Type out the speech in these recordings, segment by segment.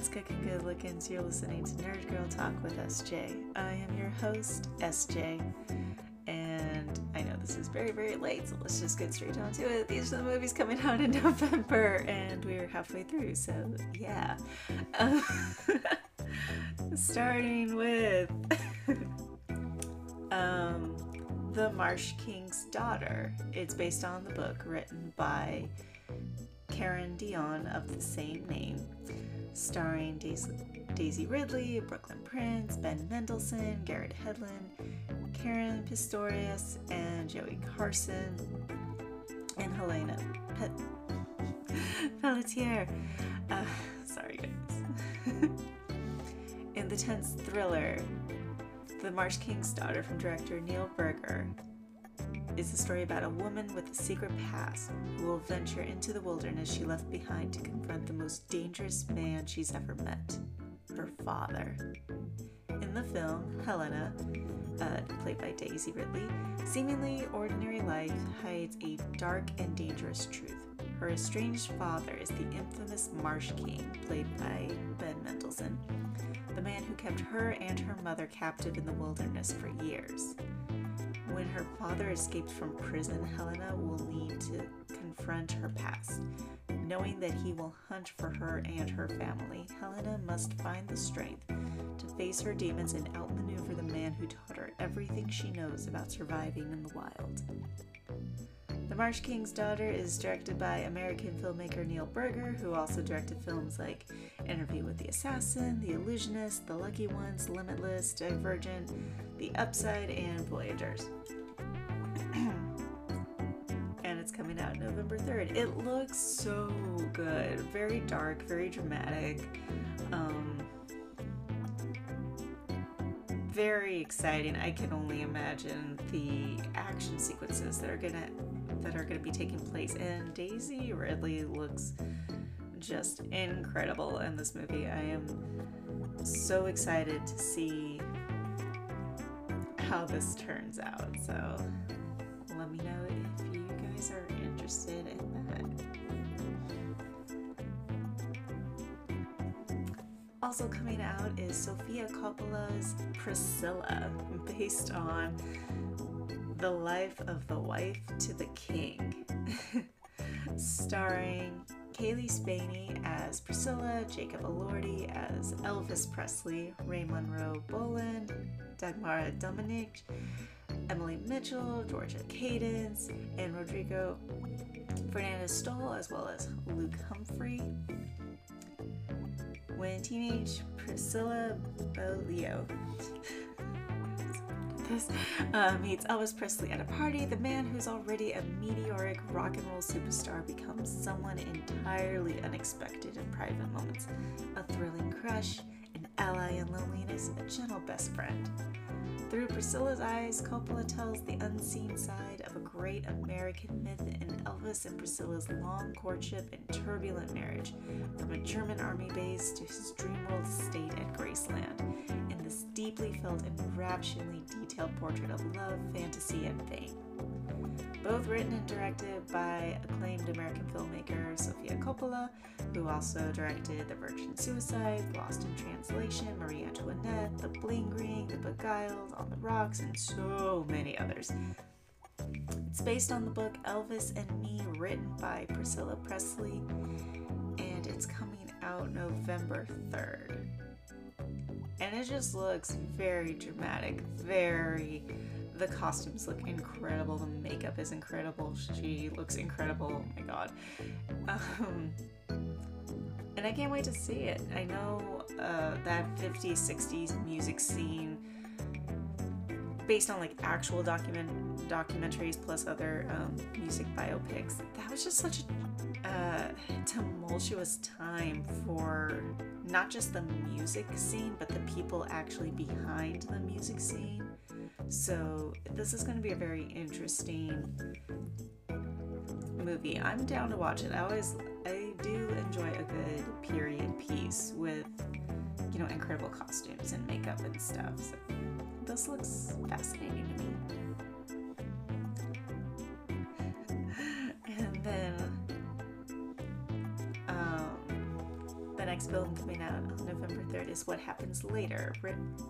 what's cooking good lookins? You're listening to Nerd Girl Talk with SJ. I am your host, SJ. And I know this is very, very late, so let's just get straight on to it. These are the movies coming out in November, and we're halfway through, so yeah. Um, starting with um, The Marsh King's Daughter. It's based on the book written by Karen Dionne of the same name, starring Daisy, Daisy Ridley, Brooklynn Prince, Ben Mendelsohn, Garrett Hedlund, Caren Pistorius, and Joey Carson, and Helena Pe- Pelletier. Uh, sorry, guys. In the tense thriller, The Marsh King's Daughter from director Neil Burger is a story about a woman with a secret past who will venture into the wilderness she left behind to confront the most dangerous man she's ever met her father. In the film, Helena, uh, played by Daisy Ridley, seemingly ordinary life hides a dark and dangerous truth. Her estranged father is the infamous Marsh King, played by Ben Mendelsohn, the man who kept her and her mother captive in the wilderness for years. When her father escapes from prison, Helena will need to confront her past. Knowing that he will hunt for her and her family, Helena must find the strength to face her demons and outmaneuver the man who taught her everything she knows about surviving in the wild. The Marsh King's Daughter is directed by American filmmaker Neil Burger, who also directed films like Interview with the Assassin, The Illusionist, The Lucky Ones, Limitless, Divergent, The Upside, and Voyagers. and it's coming out November 3rd. It looks so good. Very dark, very dramatic. Um, very exciting. I can only imagine the action sequences that are gonna that are gonna be taking place. And Daisy Ridley looks just incredible in this movie. I am so excited to see how this turns out. So let me know if you guys are interested in that. Also coming out is Sofia Coppola's Priscilla, based on the life of the wife to the king, starring Cailee Spaeny as Priscilla, Jacob Elordi as Elvis Presley, Ray Monroe Boland, Dagmara Dominic, Emily Mitchell, Georgia Cadence, and Rodrigo Fernandez Stoll, as well as Luke Humphrey. When teenage Priscilla this uh, meets Elvis Presley at a party, the man who's already a meteoric rock and roll superstar becomes someone entirely unexpected in private moments. A thrilling crush, an ally in loneliness, a gentle best friend. Through Priscilla's eyes, Coppola tells the unseen side of a great American myth in Elvis and Priscilla's long courtship and turbulent marriage, from a German army base to his dreamworld estate at Graceland, in this deeply felt and ravishingly detailed portrait of love, fantasy, and fame. Both written and directed by acclaimed American filmmaker Sofia Coppola, who also directed The Virgin Suicide, Lost in Translation, Marie Antoinette, The Bling Ring, The Beguiled, On the Rocks, and so many others. It's based on the book Elvis and Me, written by Priscilla Presley, and it's coming out November 3rd. And it just looks very dramatic, very the costumes look incredible the makeup is incredible she looks incredible oh my god. Um, and i can't wait to see it. I know uh, that 50s 60s music scene based on like actual document documentaries plus other um, music biopics that was just such a uh, tumultuous time for not just the music scene but the people actually behind the music scene so this is going to be a very interesting movie. I'm down to watch it. I always I do enjoy a good period piece with you know incredible costumes and makeup and stuff. So this looks fascinating to me. November 3rd is What Happens Later,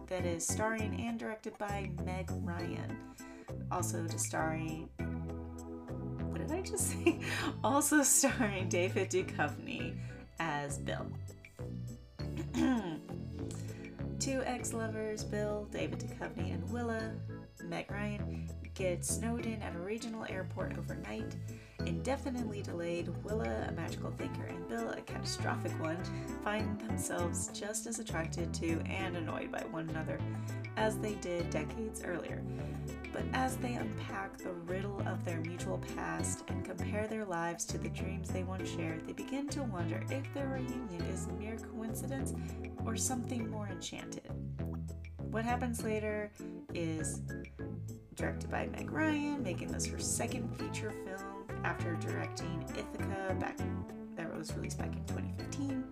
that is starring and directed by Meg Ryan. Also starring. What did I just say? Also starring David Duchovny as Bill. Two ex lovers, Bill, David Duchovny, and Willa, Meg Ryan, get snowed in at a regional airport overnight. Indefinitely delayed, Willa, a magical thinker, and Bill, a catastrophic one, find themselves just as attracted to and annoyed by one another as they did decades earlier. But as they unpack the riddle of their mutual past and compare their lives to the dreams they once shared, they begin to wonder if their reunion is mere coincidence or something more enchanted. What happens later is directed by Meg Ryan, making this her second feature film after directing Ithaca back that was released back in 2015.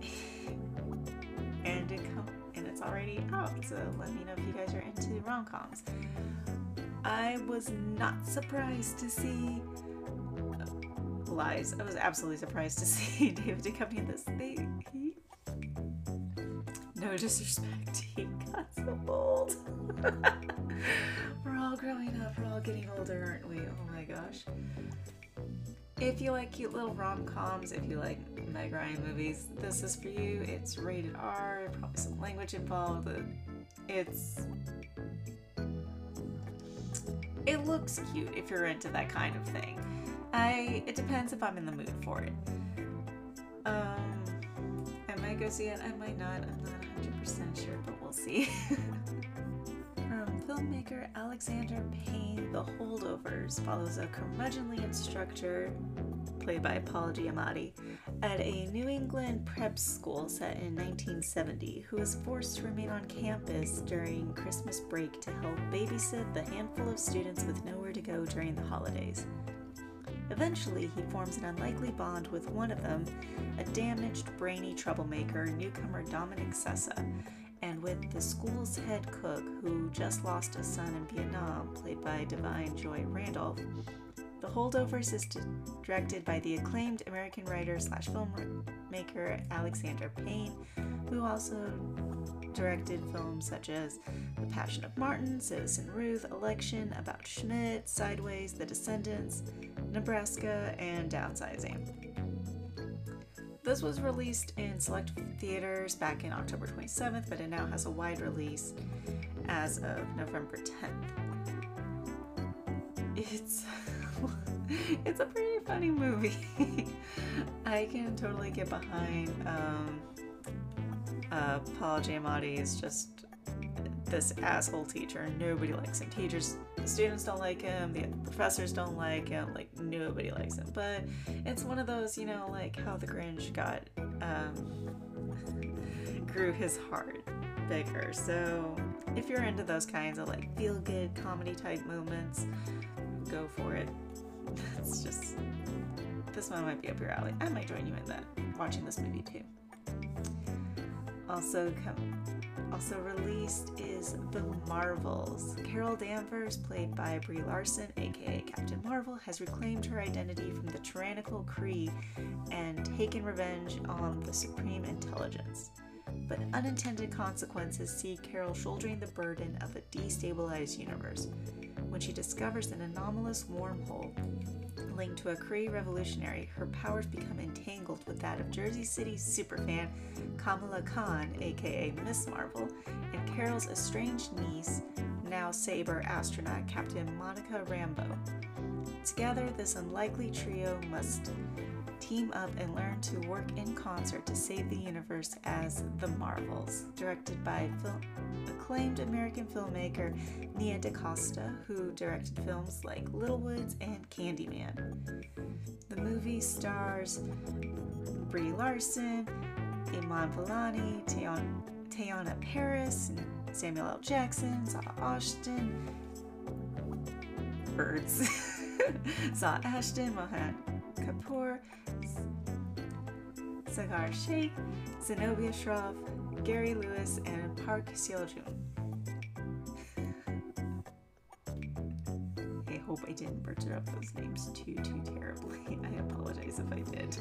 and it com- and it's already out, so let me know if you guys are into rom-coms. I was not surprised to see uh, lies. I was absolutely surprised to see David Duchovny in this. They, he, no disrespect, so old. we're all growing up, we're all getting older, aren't we? Oh my gosh. If you like cute little rom coms, if you like Meg Ryan movies, this is for you. It's rated R, probably some language involved. It's. It looks cute if you're into that kind of thing. I. It depends if I'm in the mood for it. Um. I might go see it, I might not. I'm not 100% sure, but we'll see. From um, filmmaker Alexander Payne, The Holdovers follows a curmudgeonly instructor, played by Paul Giamatti, at a New England prep school set in 1970, who is forced to remain on campus during Christmas break to help babysit the handful of students with nowhere to go during the holidays. Eventually, he forms an unlikely bond with one of them, a damaged, brainy troublemaker, newcomer Dominic Sessa, and with the school's head cook, who just lost a son in Vietnam, played by Da'Vine Joy Randolph. The Holdovers is directed by the acclaimed American writer slash filmmaker Alexander Payne, who also directed films such as The Passion of Martin, Citizen Ruth, Election, About Schmidt, Sideways, The Descendants, Nebraska, and Downsizing. This was released in select theaters back in October 27th, but it now has a wide release as of November 10th. It's it's a pretty funny movie. I can totally get behind um, uh, Paul Giamatti is just this asshole teacher. Nobody likes him. Teachers, the students don't like him. The professors don't like him. Like nobody likes him. But it's one of those, you know, like how the Grinch got um, grew his heart bigger. So if you're into those kinds of like feel good comedy type moments, go for it. It's just this one might be up your alley. I might join you in that watching this movie too. Also come also released is The Marvels. Carol Danvers, played by Brie Larson, aka Captain Marvel, has reclaimed her identity from the tyrannical Kree and taken revenge on the Supreme Intelligence. But unintended consequences see Carol shouldering the burden of a destabilized universe when she discovers an anomalous wormhole linked to a Kree revolutionary, her powers become entangled with that of Jersey City superfan Kamala Khan, aka Miss Marvel, and Carol's estranged niece, now Saber astronaut Captain Monica Rambeau. Together, this unlikely trio must team up and learn to work in concert to save the universe as the Marvels. Directed by film- acclaimed American filmmaker Nia DaCosta, who directed films like Little Woods and Candyman. The movie stars Brie Larson, Iman Vellani, Teyonah Parris, Samuel L. Jackson, Zawe Ashton, Birds, Zawe Ashton, Mohan Kapoor, Saagar Shaikh, Zenobia Shroff, Gary Lewis, and Park Seo-joon. I hope I didn't butcher up those names too, too terribly. I apologize if I did.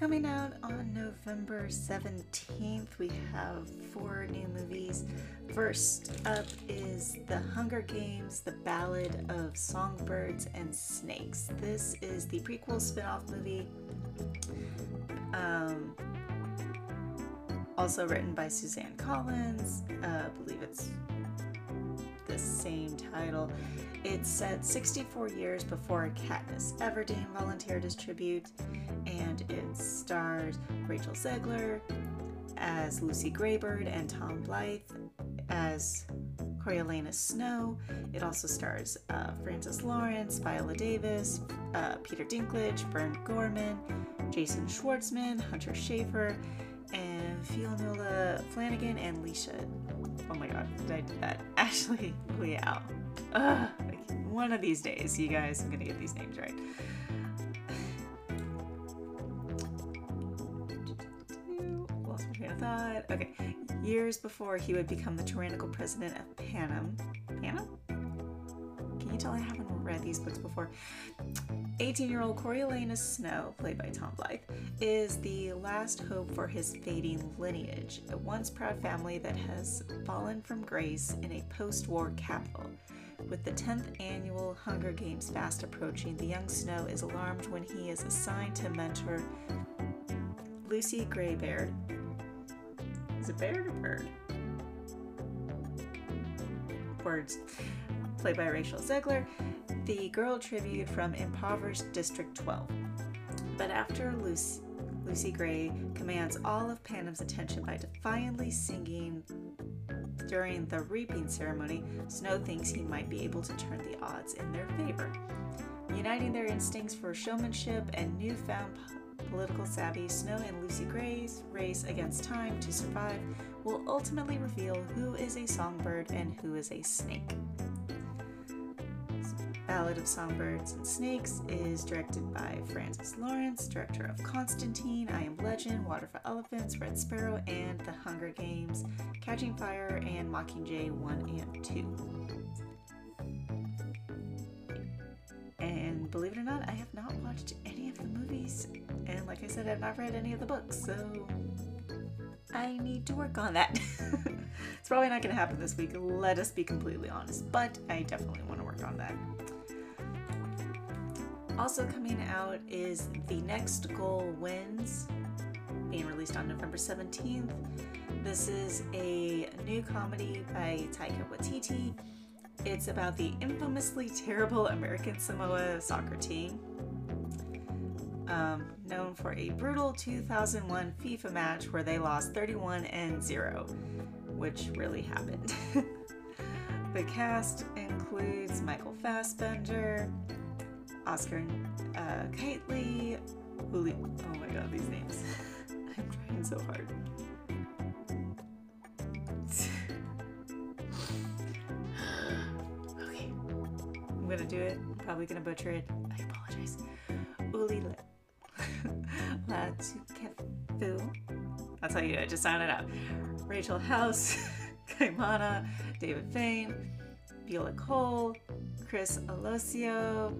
Coming out on November 17th, we have four new movies. First up is The Hunger Games The Ballad of Songbirds and Snakes. This is the prequel spin off movie. Um, also written by Suzanne Collins. Uh, I believe it's the same title. It's set 64 years before Katniss Everdeen volunteered as tribute, and it stars Rachel Zegler as Lucy Greybird and Tom Blythe as Coriolanus Snow. It also stars uh, Francis Lawrence, Viola Davis, uh, Peter Dinklage, Vern Gorman, Jason Schwartzman, Hunter Schafer, and Fionnula Flanagan and Leisha. Oh my god, did I do that? Ashley Liao. Ugh, one of these days, you guys, I'm gonna get these names right. Lost my train of thought. Okay, years before he would become the tyrannical president of Panem. Panem? Can you tell I haven't read these books before? 18 year old Coriolanus Snow, played by Tom Blythe, is the last hope for his fading lineage, a once proud family that has fallen from grace in a post war capital. With the 10th annual Hunger Games fast approaching, the young Snow is alarmed when he is assigned to mentor Lucy Greybeard. Is it Baird or Bird? Words. Played by Rachel Zegler, the girl tribute from impoverished District 12. But after Lucy, Lucy Gray commands all of Panem's attention by defiantly singing during the reaping ceremony, Snow thinks he might be able to turn the odds in their favor. Uniting their instincts for showmanship and newfound political savvy, Snow and Lucy Gray's race against time to survive will ultimately reveal who is a songbird and who is a snake. Ballad of Songbirds and Snakes is directed by Francis Lawrence, director of Constantine, I Am Legend, Water for Elephants, Red Sparrow, and The Hunger Games, Catching Fire, and Mockingjay 1 and 2. And believe it or not, I have not watched any of the movies. And like I said, I've not read any of the books, so I need to work on that. it's probably not going to happen this week, let us be completely honest, but I definitely want to work on that. Also coming out is The Next Goal Wins, being released on November 17th. This is a new comedy by Taika Waititi. It's about the infamously terrible American Samoa soccer team, um, known for a brutal 2001 FIFA match where they lost 31 and 0, which really happened. the cast includes Michael Fassbender, Oscar uh, Kightley, Uli. Oh my god, these names. I'm trying so hard. okay, I'm gonna do it. Probably gonna butcher it. I apologize. Uli Latukefu. That's how you do it. Just sound it out. Rachel House, Kaimana, David Fane, Viola Cole, Chris Alosio,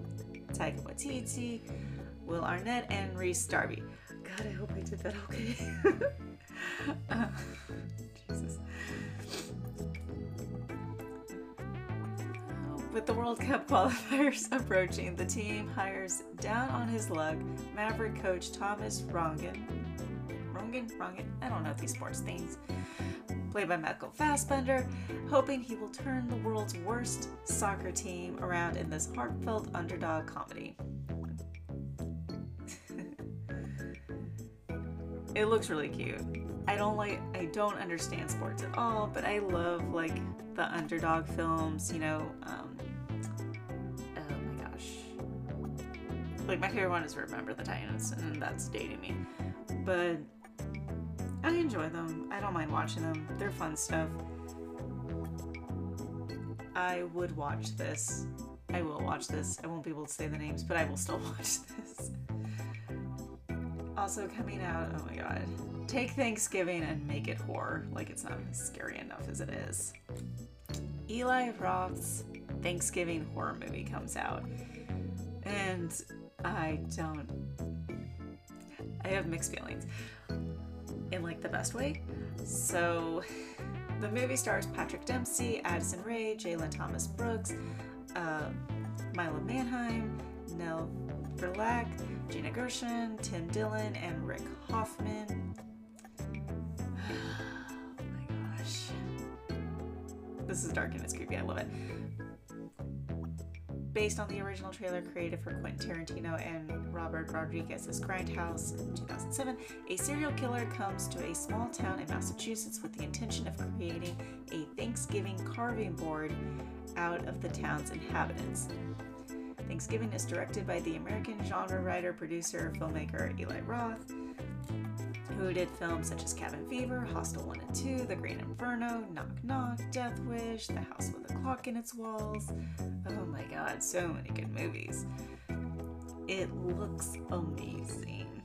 Taika Waititi, Will Arnett, and Rhys Darby. God, I hope I did that okay. uh, Jesus. With the World Cup qualifiers approaching, the team hires down on his luck Maverick coach Thomas Rongen. Rongen? Rongen? I don't know these sports things. Played by Michael Fassbender, hoping he will turn the world's worst soccer team around in this heartfelt underdog comedy. it looks really cute. I don't like I don't understand sports at all, but I love like the underdog films, you know, um, oh my gosh. Like my favorite one is Remember the Titans, and that's dating me. But I enjoy them. I don't mind watching them. They're fun stuff. I would watch this. I will watch this. I won't be able to say the names, but I will still watch this. Also coming out, oh my god. Take Thanksgiving and make it horror. Like it's not scary enough as it is. Eli Roth's Thanksgiving horror movie comes out. And I don't I have mixed feelings in like the best way. So the movie stars Patrick Dempsey, Addison Rae, Jalen Thomas Brooks, uh, Milo Manheim, Nell Verlaque, Gina Gershon, Tim Dillon, and Rick Hoffman. Oh my gosh. This is dark and it's creepy. I love it. Based on the original trailer created for Quentin Tarantino and Robert Rodriguez's Grindhouse in 2007, a serial killer comes to a small town in Massachusetts with the intention of creating a Thanksgiving carving board out of the town's inhabitants. Thanksgiving is directed by the American genre writer, producer, filmmaker Eli Roth, who did films such as Cabin Fever, Hostel 1 and 2, The Green Inferno, Knock Knock, Death Wish, The House with a Clock in Its Walls. Oh my god, so many good movies. It looks amazing.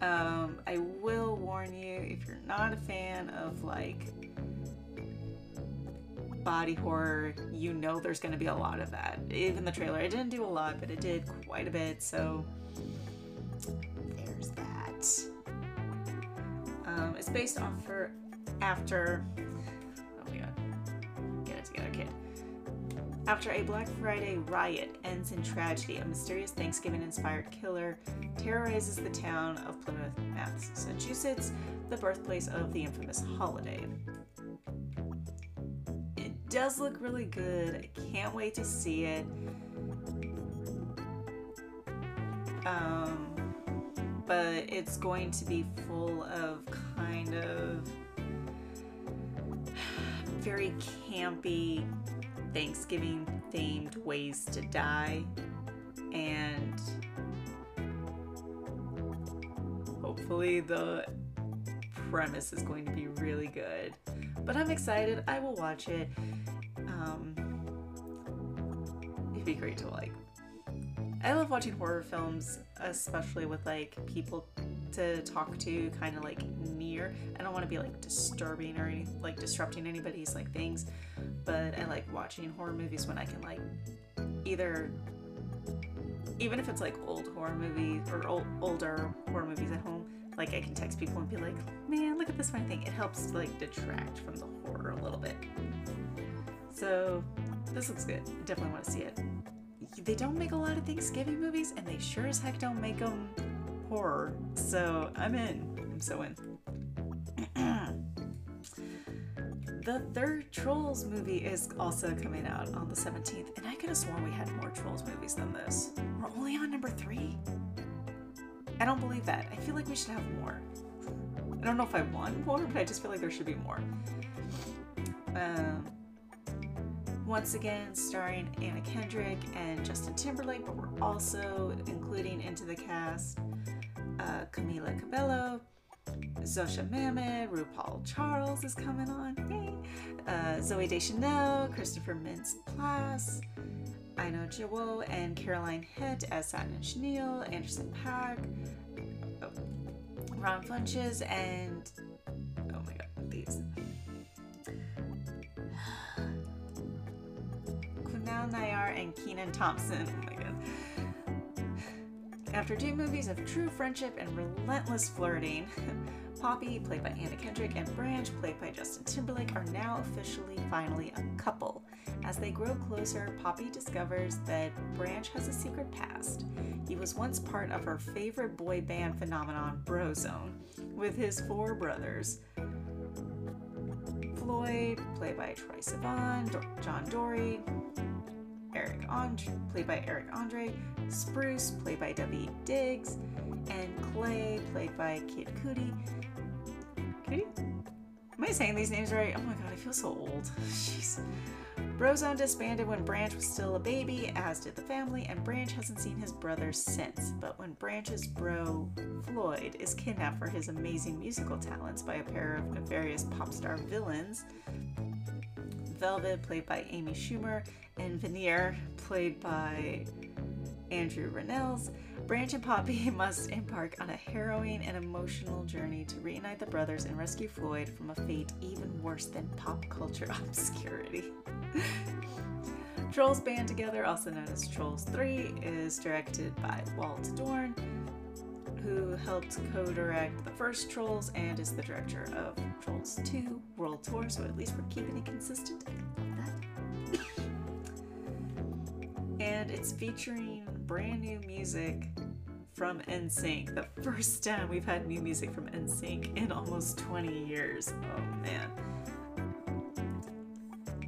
Um, I will warn you if you're not a fan of like body horror, you know there's going to be a lot of that. Even the trailer, it didn't do a lot, but it did quite a bit, so Um, it's based off for after. Oh my god. Get it together, kid. After a Black Friday riot ends in tragedy, a mysterious Thanksgiving inspired killer terrorizes the town of Plymouth, Massachusetts, the birthplace of the infamous holiday It does look really good. I can't wait to see it. Um, but it's going to be full of kind of very campy Thanksgiving themed ways to die. And hopefully the premise is going to be really good. But I'm excited. I will watch it. Um, it'd be great to like. I love watching horror films, especially with like people to talk to, kind of like near. I don't want to be like disturbing or any, like disrupting anybody's like things, but I like watching horror movies when I can like either even if it's like old horror movies or old, older horror movies at home like I can text people and be like, man, look at this funny thing. It helps like detract from the horror a little bit. So this looks good. I definitely want to see it. They don't make a lot of Thanksgiving movies, and they sure as heck don't make them horror. So I'm in. I'm so in. the third Trolls movie is also coming out on the 17th, and I could have sworn we had more Trolls movies than this. We're only on number three. I don't believe that. I feel like we should have more. I don't know if I want more, but I just feel like there should be more. Um, once again, starring Anna Kendrick and Justin Timberlake, but we're also including into the cast uh, Camila Cabello, Zosia Mamet, RuPaul Charles is coming on, yay! Uh, Zooey Deschanel, Christopher Mintz-Plasse, Ina Jawo and Caroline Hett as Satin and Chenille, Anderson Paak, oh, Ron Funches, and Kunal Nayyar and Kenan Thompson. Oh. After two movies of true friendship and relentless flirting, Poppy, played by Anna Kendrick, and Branch, played by Justin Timberlake, are now officially finally a couple. As they grow closer, Poppy discovers that Branch has a secret past. He was once part of her favorite boy band phenomenon, Brozone, with his four brothers. Floyd, played by Troye Sivan, John Eric Andre, played by Eric Andre, Spruce, played by W. Diggs, and Clay, played by Kid Cudi. Cudi? Am I saying these names right? Oh my god, I feel so old. Jeez. Brozone disbanded when Branch was still a baby, as did the family, and Branch hasn't seen his brother since. But when Branch's bro, Floyd, is kidnapped for his amazing musical talents by a pair of nefarious pop star villains, Velvet, played by Amy Schumer, and Veneer, played by Andrew Rannells, Branch and Poppy must embark on a harrowing and emotional journey to reunite the brothers and rescue Floyd from a fate even worse than pop culture obscurity. Trolls Band Together, also known as Trolls 3, is directed by Walt Dohrn, who helped co-direct the first Trolls and is the director of Trolls 2 World Tour, so at least we're keeping it consistent. I love that. and it's featuring brand new music from NSYNC. The first time we've had new music from NSYNC in almost 20 years. Oh man.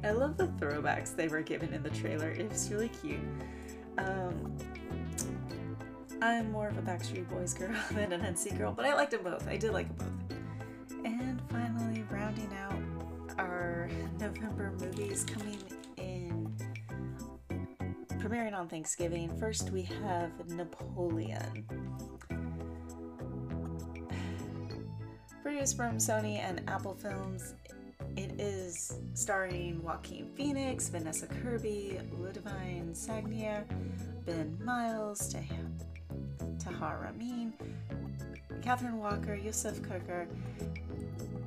I love the throwbacks they were given in the trailer. It was really cute. Um, I'm more of a Backstreet Boys girl than an NSYNC girl, but I liked them both. I did like them both. And finally, rounding out our November movies coming in, premiering on Thanksgiving. First, we have Napoleon. Produced from Sony and Apple Films, it is starring Joaquin Phoenix, Vanessa Kirby, Ludivine Sagnier, Ben Miles, Tahar Amin, Catherine Walker, Yusuf Kirker,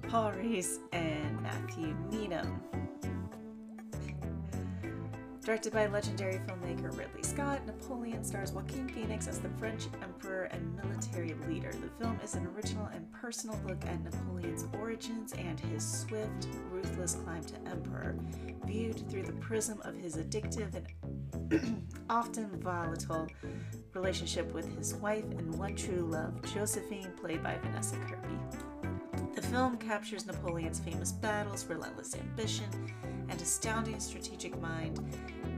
Paul Rhys, and Matthew Needham. Directed by legendary filmmaker Ridley Scott, Napoleon stars Joaquin Phoenix as the French emperor and military leader. The film is an original and personal look at Napoleon's origins and his swift, ruthless climb to emperor, viewed through the prism of his addictive and often volatile relationship with his wife and one true love, Josephine, played by Vanessa Kirby. The film captures Napoleon's famous battles, relentless ambition, and astounding strategic mind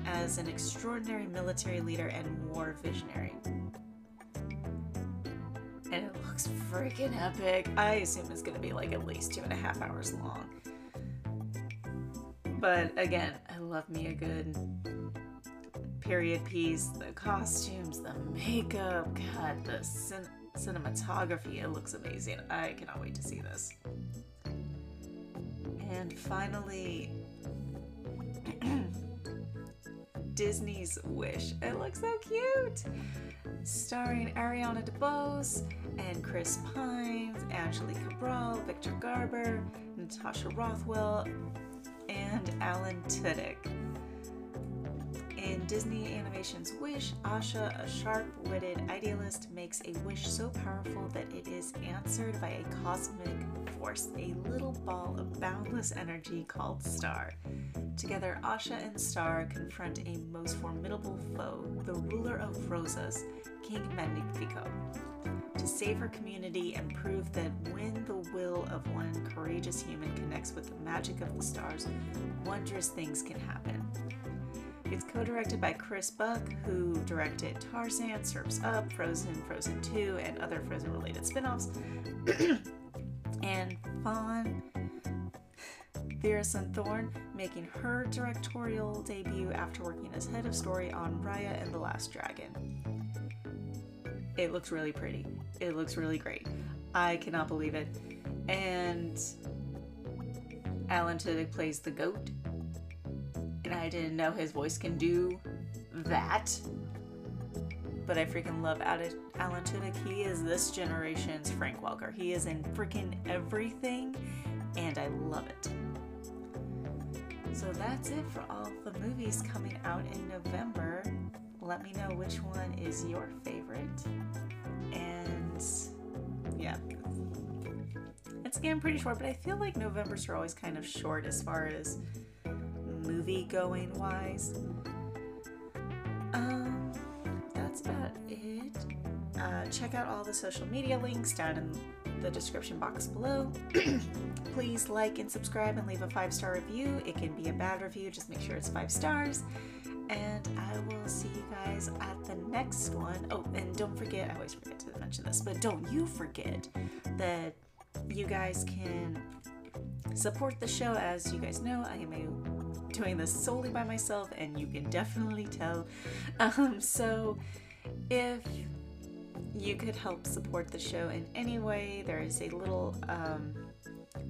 as an extraordinary military leader and war visionary. And it looks freaking epic. I assume it's to be like at least two and a half hours long. But again, I love me a good period piece. The costumes, the makeup, God, the cin- cinematography, it looks amazing. I cannot wait to see this. And finally, Disney's Wish. It looks so cute! Starring Ariana DeBose and Chris Pines, Angelique Cabral, Victor Garber, Natasha Rothwell, and Alan Tudyk. Disney Animation's Wish, Asha, a sharp witted idealist, makes a wish so powerful that it is answered by a cosmic force, a little ball of boundless energy called Star. Together, Asha and Star confront a most formidable foe, the ruler of Rosas, King Magnifico, to save her community and prove that when the will of one courageous human connects with the magic of the stars, wondrous things can happen. It's co-directed by Chris Buck, who directed Tarzan, Surfs Up, Frozen, Frozen 2, and other Frozen-related spin-offs. and Fawn Thérèse Thorne making her directorial debut after working as head of story on Raya and the Last Dragon. It looks really pretty. It looks really great. I cannot believe it. And Alan Tudyk plays the goat, and I didn't know his voice can do that. But I freaking love Alan Tudyk. He is this generation's Frank Welker. He is in freaking everything, and I love it. So that's it for all the movies coming out in November. Let me know which one is your favorite. And yeah, it's getting pretty short, but I feel like Novembers are always kind of short as far as movie going wise. Um, that's about it. Uh, check out all the social media links down in the description box below. Please like and subscribe and leave a five star review. It can be a bad review, just make sure it's five stars. And I will see you guys at the next one. Oh, and don't forget, I always forget to mention this, but don't you forget that you guys can support the show. As you guys know, I am a doing this solely by myself, and you can definitely tell. Um, so, if you could help support the show in any way, there is a little um,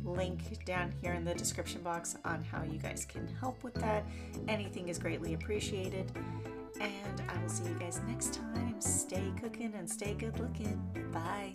link down here in the description box on how you guys can help with that. Anything is greatly appreciated. And I will see you guys next time. Stay cooking and stay good looking. Bye.